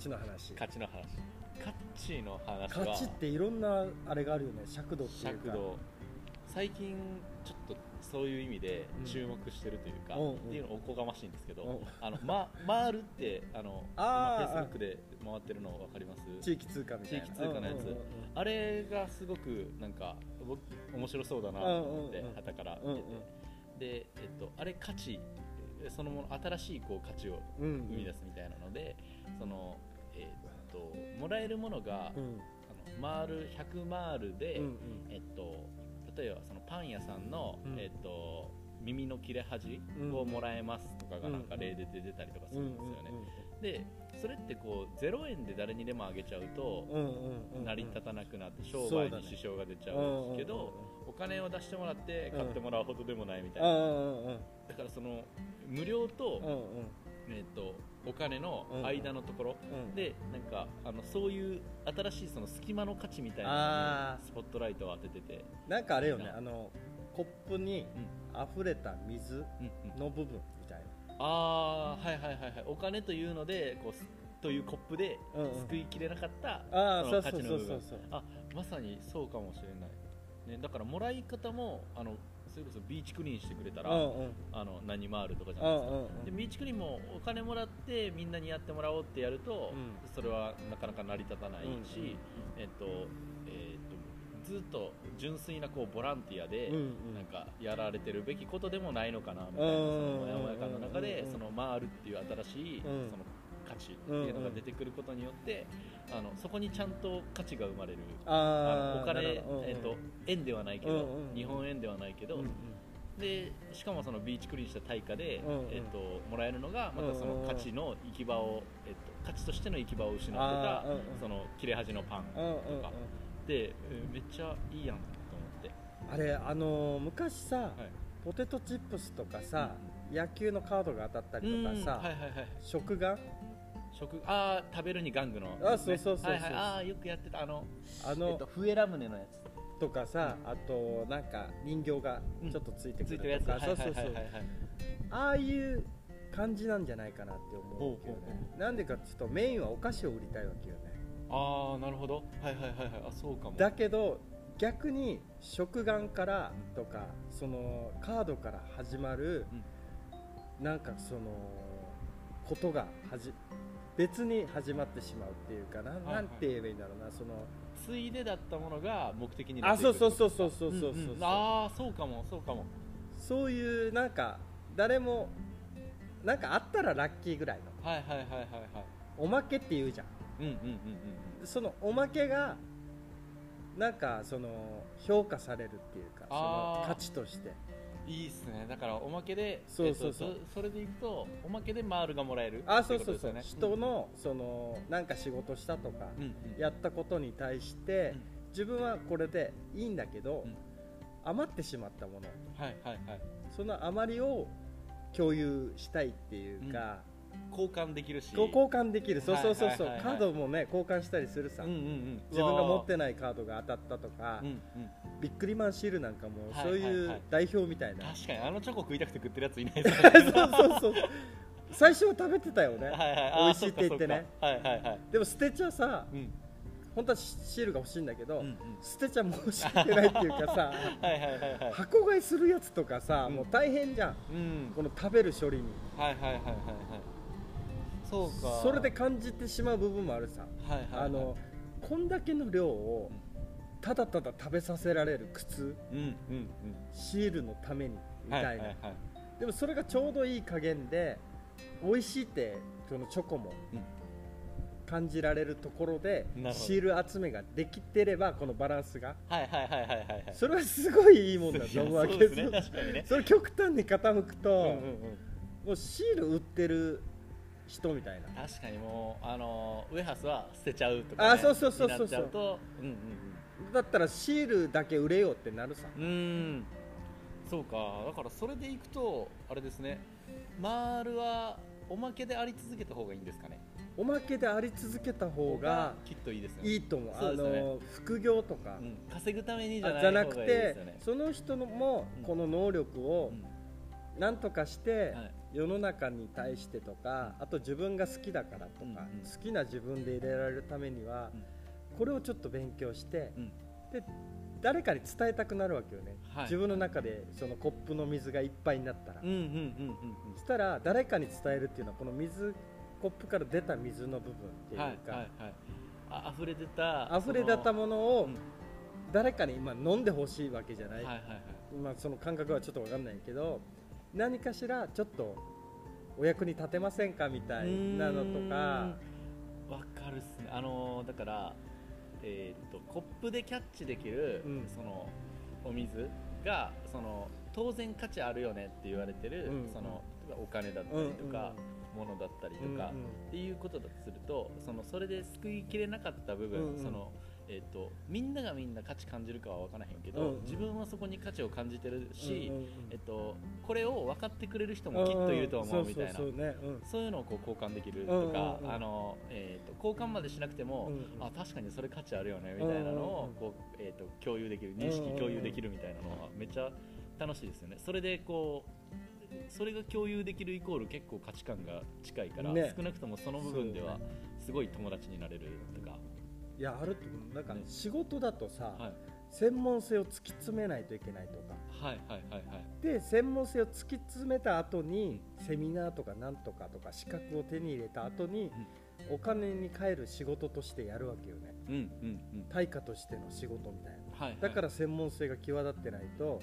チの話。勝ちの話。勝ちの話は。勝ちっていろんなあれがあるよね。尺度っていうか。尺度。最近ちょっとそういう意味で注目してるというか、うんっていうのおこがましいんですけど、うん。あのま回るってあのあー今フェイスブックで回ってるの分かります？地域通貨みたいな。地域通貨のやつ。うんうんうんあれがすごくなんか僕面白そうだなと思ってうんうんうん旗から。うん見てて、で、えっと、あれ価値そのもの新しいこう価値をうんうん。生み出すみたいなので、そのえっともらえるものが、うん。あの回る100マールで、うんうん。えっと、例えばそのパン屋さんの、うん。えっと、耳の切れ端をもらえますとかがなんか例で出てたりとかするんですよね、でそれってこう0円で誰にでもあげちゃうと成り立たなくなって商売に支障が出ちゃうんですけど、お金を出してもらって買ってもらうほどでもないみたいな、からその無料と,、えっとお金の間のところ、うんでなんかあのそういう新しいその隙間の価値みたいなスポットライトを当ててて、なんかあれよねあのコップに溢れた水の部分みたいああはいはいはいはい。お金というのでこうすというコップでうんうん。すくいきれなかった、価値の部分。あまさにそうかもしれない、ね、だからもらい方もあのそれこそビーチクリーンしてくれたら、うんうん。あの何回るとかじゃうんないですか、うんでビーチクリーンもお金もらってみんなにやってもらおうってやると、うん。それはなかなか成り立たないし、うん。うんえっとえっとずっと純粋なこうボランティアで、うんうん。なんかやられてるべきことでもないのかなみたいなうんそのモヤモヤ感の中でうんその回るっていう新しいうん。その価値っていうのが出てくることによってあのそこにちゃんと価値が生まれる。あのお金、えっと円ではないけど、うんうん日本円ではないけど、うんうん。でしかもそのビーチクリーンした対価で、うんうん。えっともらえるのがまたその価値の行き場を、えっと価値としての行き場を失ってた、うんうん。その切れ端のパンとうんうんうん。か、で、えーめっちゃいいやんと思って、あれあのー昔さはい、ポテトチップスとかさ野球のカードが当たったりとかうんさはいはいはい。食玩？食あー食べるに玩具の、あそうそうそうそう。はいはい、あーよくやってた。あのあのえっと、笛ラムネのやつ。とかさあとなんか人形がちょっとついてくついてるやつ。るとかそうそうそう。はいはいはいはいああいう感じなんじゃないかなって思うけよほうねなんでかっていうとメインはお菓子を売りたいわけよね。ああなるほど。はいはいはいはい。あそうかも。だけど逆に食玩からとかそのカードから始まるなんかそのことがはじ別に始まってしまうっていうかな,、はいなんて言えばいいんだろうな。そのついでだったものが目的になあっていくそうそうそうそうそうそうそう、んん。ああそうかもそうかも。そういうなんか誰もなんかあったらラッキーぐらいの。はいはいはいはいはい。おまけって言うじゃん。うんうんうんそのおまけがなんかその評価されるっていうかその価値として。うんいいっすね。だからおまけでそうそうそう。えっとそそれでいくとおまけでマールがもらえるあそうそうそう、ね人のそのなんか仕事したとか、うん。うん。やったことに対して、うん。自分はこれでいいんだけど、うん。余ってしまったもの。はいはいはい。その余りを共有したいっていうか、交換できるし。交換できる。そうそうそうそう、はいはいカードもね交換したりするさ、うんうんうん。自分が持ってないカードが当たったとか、うんうん。ビックリマンシールなんかもはいそういう代表みたいな、確かにあのチョコ食いたくて食ってるやついないですそうそうそう 最初は食べてたよね、はいはい。美味しいって言ってね。はいはいはい。でも捨てちゃさうん。本当はシールが欲しいんだけど、うんうん。捨てちゃ申し訳ないっていうかさ はいはいはいはい。箱買いするやつとかさ、うん。もう大変じゃん。うん。この食べる処理に。はいはいはいはいはいそうか。それで感じてしまう部分もあるさ、はいはいはい。あのこんだけの量をただただ食べさせられる靴。うんうんうん。シールのためにみたいな、はいはいはい。でもそれがちょうどいい加減で美味しいってそのチョコもうん。感じられるところでシール集めができてればこのバランスが。はいはいはいはいはいはい。それはすごいいいもんだと思うわけですね。確かにね。それ極端に傾くと、うんうんうん。もうシール売ってる人みたいな。確かにもうあのウエハースは捨てちゃうとか、ね、あそうそうそうそうそう。になっちゃうとうんうんだったらシールだけ売れよってなるさ。うん。そうか。だからそれでいくとあれですね。マールはおまけであり続けた方がいいんですかね。おまけであり続けた方がきっといいですよね。いいと思う。ね。の副業とか、うん、稼ぐためにじゃあなくてその人のもうん。この能力をうんなんとかしてはい。世の中に対してとかあと自分が好きだからとか、好きな自分で入れられるためには、うん。これをちょっと勉強して、うん。で誰かに伝えたくなるわけよね、はい。自分の中でそのコップの水がいっぱいになったら、そしたら誰かに伝えるっていうのはこの水コップから出た水の部分っていうはいか、はいはい。あ溢れ出た溢れ出たものをうん。誰かに今飲んでほしいわけじゃない、はいはいはい。まあ、その感覚はちょっと分かんないけど何かしらちょっとお役に立てませんかみたいなのとか。わかるっすね。あのーだからえーっとコップでキャッチできる、うん。そのお水がその当然価値あるよねって言われてる、うん。その例えばお金だったりとか、物だったりとか、うんうん。っていうことだとするとそのそれで救いきれなかった部分、うんうん。そのえー、とみんながみんな価値感じるかは分からへんけど、うんうん。自分はそこに価値を感じてるし、うんうんうん。えっと、これを分かってくれる人もきっといると思うみたいな、そういうのをこう交換できるとうんか、うんうん。あのえー、と交換までしなくても、うんあ確かにそれ価値あるよねみたいなのをこう、えー、と共有できる認識共有できるみたいなのはめっちゃ楽しいですよね。それでこうそれが共有できるイコール結構価値観が近いから、ね。少なくともその部分ではすごい友達になれるとか、いやあるとなんかね仕事だとさ、はい、専門性を突き詰めないといけないとか。はいはいはいはい。で専門性を突き詰めた後にセミナーとかなんとかとか資格を手に入れた後に、お金に換える仕事としてやるわけよね。うんうんうん。対価としての仕事みたいな。はいはい。だから専門性が際立ってないと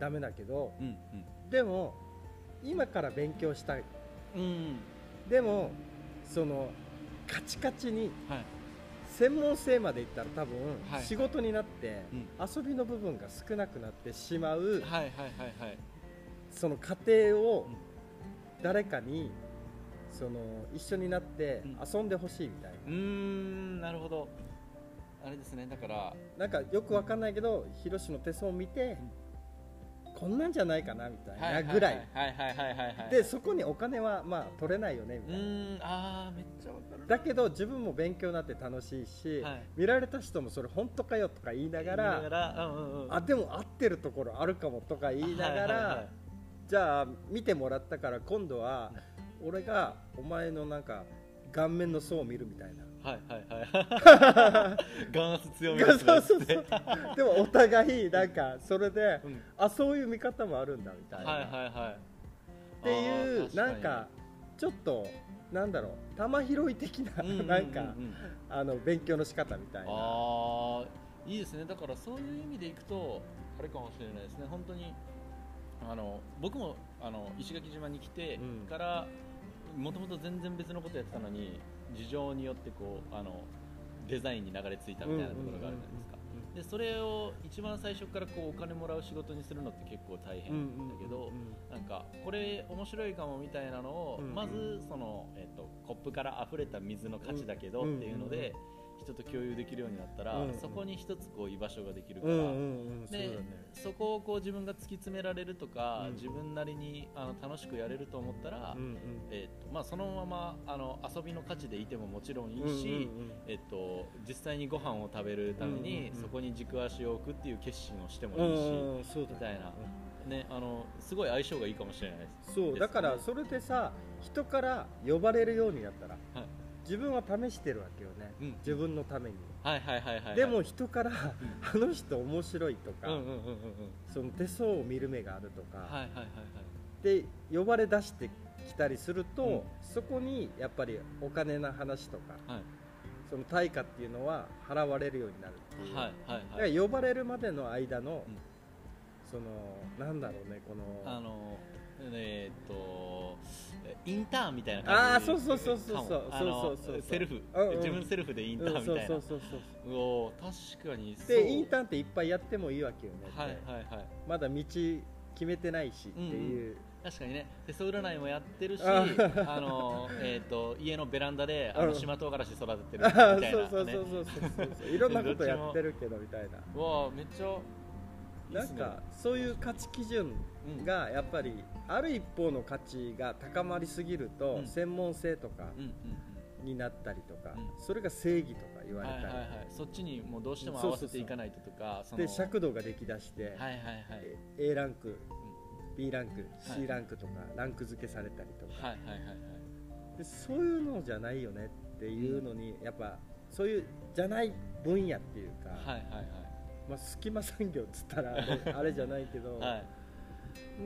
ダメだけどうんうん。でも今から勉強したい。うん。でもそのカチカチにはい専門性までいったら多分はい仕事になってうん。遊びの部分が少なくなってしまうその過程を誰かにその一緒になって遊んでほしいみたいうーんなるほど。あれですねだからななんかよくわかんないけどヒロシの手相を見てこんなんじゃないかなみたいなぐらい。でそこにお金はまあ取れないよねうみたいな。だけど自分も勉強になって楽しいし、はい。見られた人もそれ本当かよとか言いながらあでも合ってるところあるかもとか言いながら、はいはいはい。じゃあ見てもらったから今度は俺がお前のなんか顔面の層を見るみたいなはいはいはい。眼圧強めですね。そうそうそうでもお互いなんかそれで、うん。あそういう見方もあるんだみたいな、はいはいはい。っていうなんかちょっとなんだろう玉拾い的な、うんうんなんかあの勉強の仕方みたいな。ああいいですね。だからそういう意味でいくとあれかもしれないですね。本当にあの僕もあの石垣島に来てうんからもともと全然別のことやってたのに事情によってこうあのデザインに流れ着いたみたいなところがあるじゃないですか、でそれを一番最初からこうお金もらう仕事にするのって結構大変だけど、なんかこれ面白いかもみたいなのを、うんまずその、えっとコップから溢れた水の価値だけどうんっていうので、人と共有できるようになったら、うん。そこに一つこう居場所ができるから、うんうんうんそうだでね。そこをこう自分が突き詰められるとか、うん。自分なりにあの楽しくやれると思ったら、うんうん。えっとまあ、そのままあの遊びの価値でいてももちろんいいし、うんうんうん。えっと、実際にご飯を食べるために、うんうんうん。そこに軸足を置くっていう決心をしてもうんいいし、うんうんそうだね。みたいな。ね、あのすごい相性がいいかもしれないです。そうねだからそれでさ人から呼ばれるようになったら、はい自分は試してるわけよね、うん。自分のために、はいはいはいはい。はい、でも人から、あの人面白いとか、うんうんうんうんうん。その手相を見る目があるとか、はいはいはいはい。で呼ばれ出してきたりすると、うん。そこにやっぱりお金の話とかはい。その対価っていうのは払われるようになるっていう、はいはいだかはいら呼ばれるまでの間の、うん。そのなんだろうねこのあのえーっとインターンみたいなあ感じあそうそうそうそうそう。そうそうそうセルフ、うんうん。自分セルフでインターンみたいな、うんそうそうそうそうう。おー確かにそう。でインターンっていっぱいやってもいいわけよね、はいはいはい。まだ道決めてないしっていう、確かにね。手相占いもやってるしああの、えー、と家のベランダであうん。の島唐辛子育ててるみたいな、ね、そうそうそうそうそうそういろんなことやってるけどみたいな。うわーめっちゃね。なんかそういう価値基準がやっぱりある一方の価値が高まりすぎるとうん。専門性とかになったりとかうん。それが正義とか言うんわれたりはいはいはいそっちにもうどうしても合わせていかないととかで尺度ができだしてはいはいはい。A ランク B ランク C ランクとかランク付けされたりとか、はいはいはいはい。でそういうのじゃないよねっていうのにやっぱそういうじゃない分野っていうか、はいはいまあ、隙間産業っつったらあれ じゃないけど、はいはい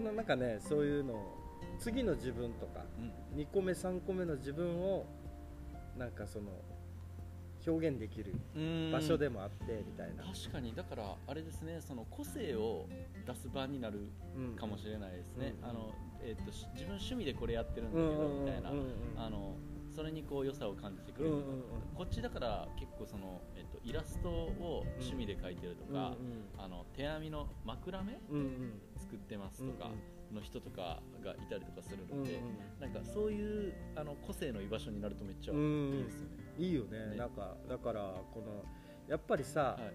ななんかねそういうのを次の自分とかうん。2個目3個目の自分をなんかその表現できる場所でもあってみたいな、確かにだからあれですねその個性を出す場になるうん。かもしれないですね、うんあのえっとし自分趣味でこれやってるんだけどみたいな、あのそれにこう良さを感じてくれる、うんうんうん。こっちだから結構その、えっと、イラストを趣味で描いてるとか、あの手編みの枕目うんうん。作ってますとかうんの人とかがいたりとかするうんうんので、なんかそういうあの個性の居場所になるとめっちゃうんうん。いいですよね、いいよね。ね。なんかだからこのやっぱりさ、はい。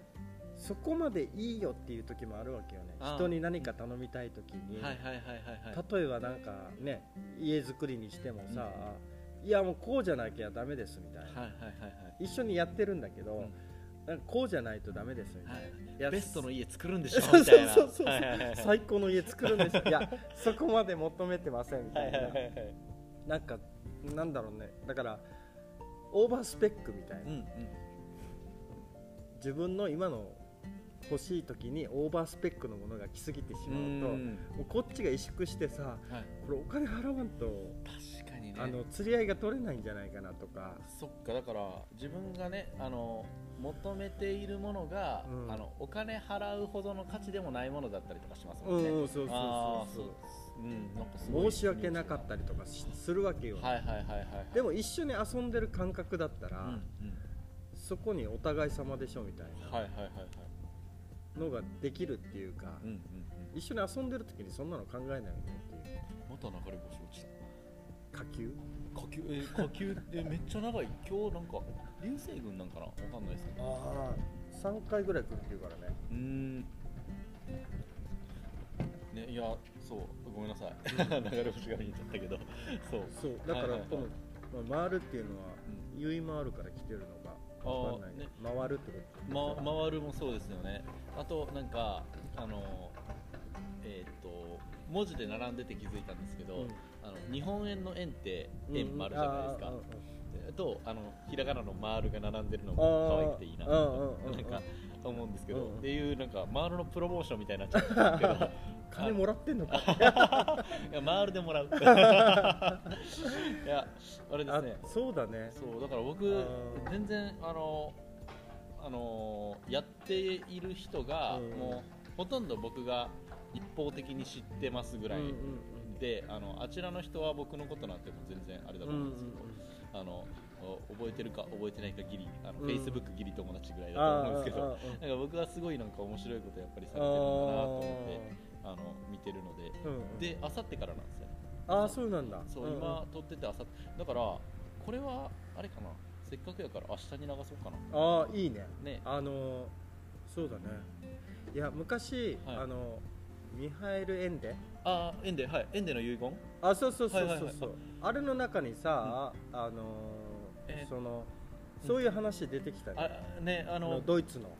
そこまでいいよっていう時もあるわけよね。人に何か頼みたい時に、例えばなんかね家作りにしてもさ、いやもうこうじゃなきゃダメですみたいな、はいはいはいはい。一緒にやってるんだけど、うん。なんかこうじゃないとダメですみたいな、はい。いやベストの家作るんでしょそうみたいな。そうそうそうはいはいはいはい。最高の家作るんですいやそこまで求めてませんみたいな、はいはいはいはい。なんかなんだろうね。だからオーバースペックみたいな、うんうん。自分の今の欲しい時にオーバースペックのものが来すぎてしまうとうん。もうこっちが萎縮してさはい。これお金払わんと、確かにね。あの釣り合いが取れないんじゃないかなとか。そっかだから自分がねあの求めているものが、うん。あのお金払うほどの価値でもないものだったりとかしますうもんね、んうんそうそうそうそう。うんなんかすごい申し訳なかったりとかしするわけよ、はいはいはいはいはい。でも一緒に遊んでる感覚だったら、うんうん。そこにお互い様でしょみたいはいはいはいはい。なのができるっていうか、うんうんうん。一緒に遊んでる時にそんなの考えないよねっていう。また流れ星落ちた火球火球えー火球えめっちゃ長い。今日なんか流星群なんかな？わかんないですけど。ああ3回ぐらい来るっていうからね。うーん。ねいやそう。ごめんなさい。流れ星が見えちゃったけど。そう。そう。だからはいはいはい。この、まあ、回るっていうのは、ゆい回るから来てるのかわかんない。ね。回るってことま、回るもそうですよね。あとなんかあのえっ、と文字で並んでて気づいたんですけど、うん。あの日本円の円ってうん。円丸じゃないですか、あーえとあのひらがなの丸が並んでるのあもー。可愛くていいなうんうんうん。なんか思うんですけど、うん。っていうなんか丸のプロモーションみたいになっちゃったんですけど 金もらってんのか。いや回るでもらう。いやあれですあねそうだね。そうだから僕全然あのあのやっている人が、うん。もうほとんど僕が一方的に知ってますぐらいで、あのあちらの人は僕のことなんてもう全然あれだとうん思うんですけど、あのお覚えてるか覚えてないかギリあの、うん。Facebook ギリ友達ぐらいだあと思うんですけどなんか僕はすごいなんか面白いことやっぱりされてるんだなと思ってあの見てるので。うんうん。であさってからなんですよ。ねああそうなんだ。そう、今撮っててあさだからこれはあれかなせっかくやから明日に流そうかな。ああいいね。ね。あのそうだね。いや昔、はい。あのミハエル・エンデ？あエンデはい。エンデの遺言？あそうそうそうそう。そう、はいはいはい。あれの中にさ、あのえー。そのそういう話出てきたね、あねああののドイツの。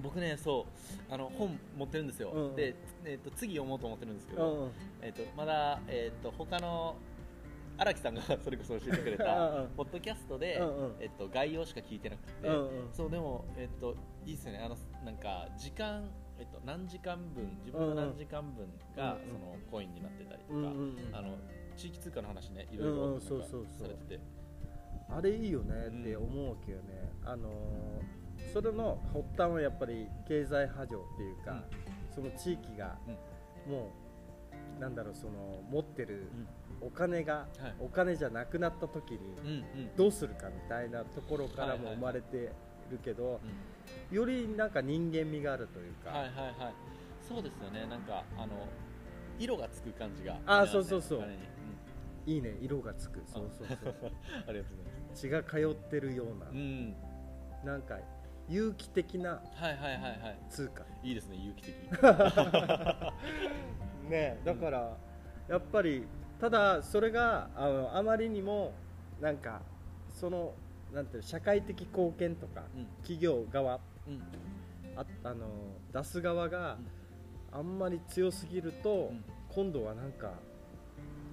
僕ねそうあの本持ってるんですよ、うんで、えっと次読もうと思ってるんですけど、えっとまだ、えっと他の荒木さんが それこそ教えてくれうんたうん。ポッドキャストで、うんうん。えっと概要しか聞いてなくて、うんうん。そうでもえっといいですよね。あのなんか時間えっと何時間分自分の何時間分が、そのコインになってたりとか、うんうんうん。あの地域通貨の話ねいろいろされてて、あれいいよねって思うわけよね、あのーそれの発端はやっぱり経済波状っていうか、その地域がもうなんだろうその持ってるお金が、はい。お金じゃなくなった時にどうするかみたいなところからも生まれてるけど、よりなんか人間味があるというか、はいはいはい。そうですよね。なんかあの色がつく感じが。あそうそうそう。お金にいいね。色がつく。そうそうそう。うん ありがとうございます。血が通ってるような、うん。なんか有機的なはいはいはいはい。通貨。いいですね有機的 ねだからやっぱりただそれがあのあまりにもなんかそのなんていうの社会的貢献とか、うん。企業側うん。ああの出す側があんまり強すぎると、うん。今度はなんか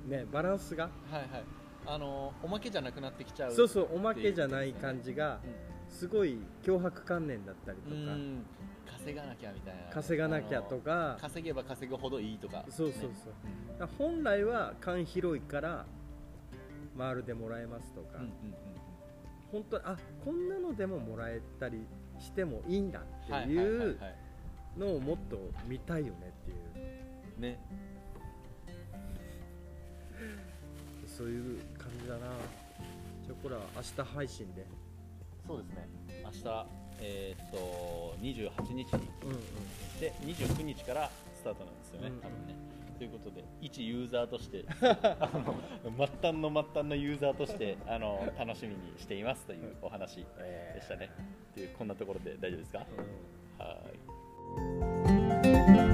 ねバランスがはいはい。あのおまけじゃなくなってきちゃうそうそうおまけじゃない感じがうん。すごい脅迫観念だったりとかうん。稼がなきゃみたいな。稼がなきゃとあかの稼げば稼ぐほどいいとか。そうそうそう。本来は缶広いからマールでもらえますとか、うんうんうん本当あこんなのでももらえたりしてもいいんだっていうのをもっと見たいよねっていう。ね。そういう感じだな。じゃあこれは明日配信で。そうですね。明日えーっと28日に。うんうん。で29日からスタートなんですよね、うん。多分ねということで一ユーザーとして あの末端の末端のユーザーとしてあの楽しみにしていますというお話でしたね。というこんなところで大丈夫ですか、うん。はい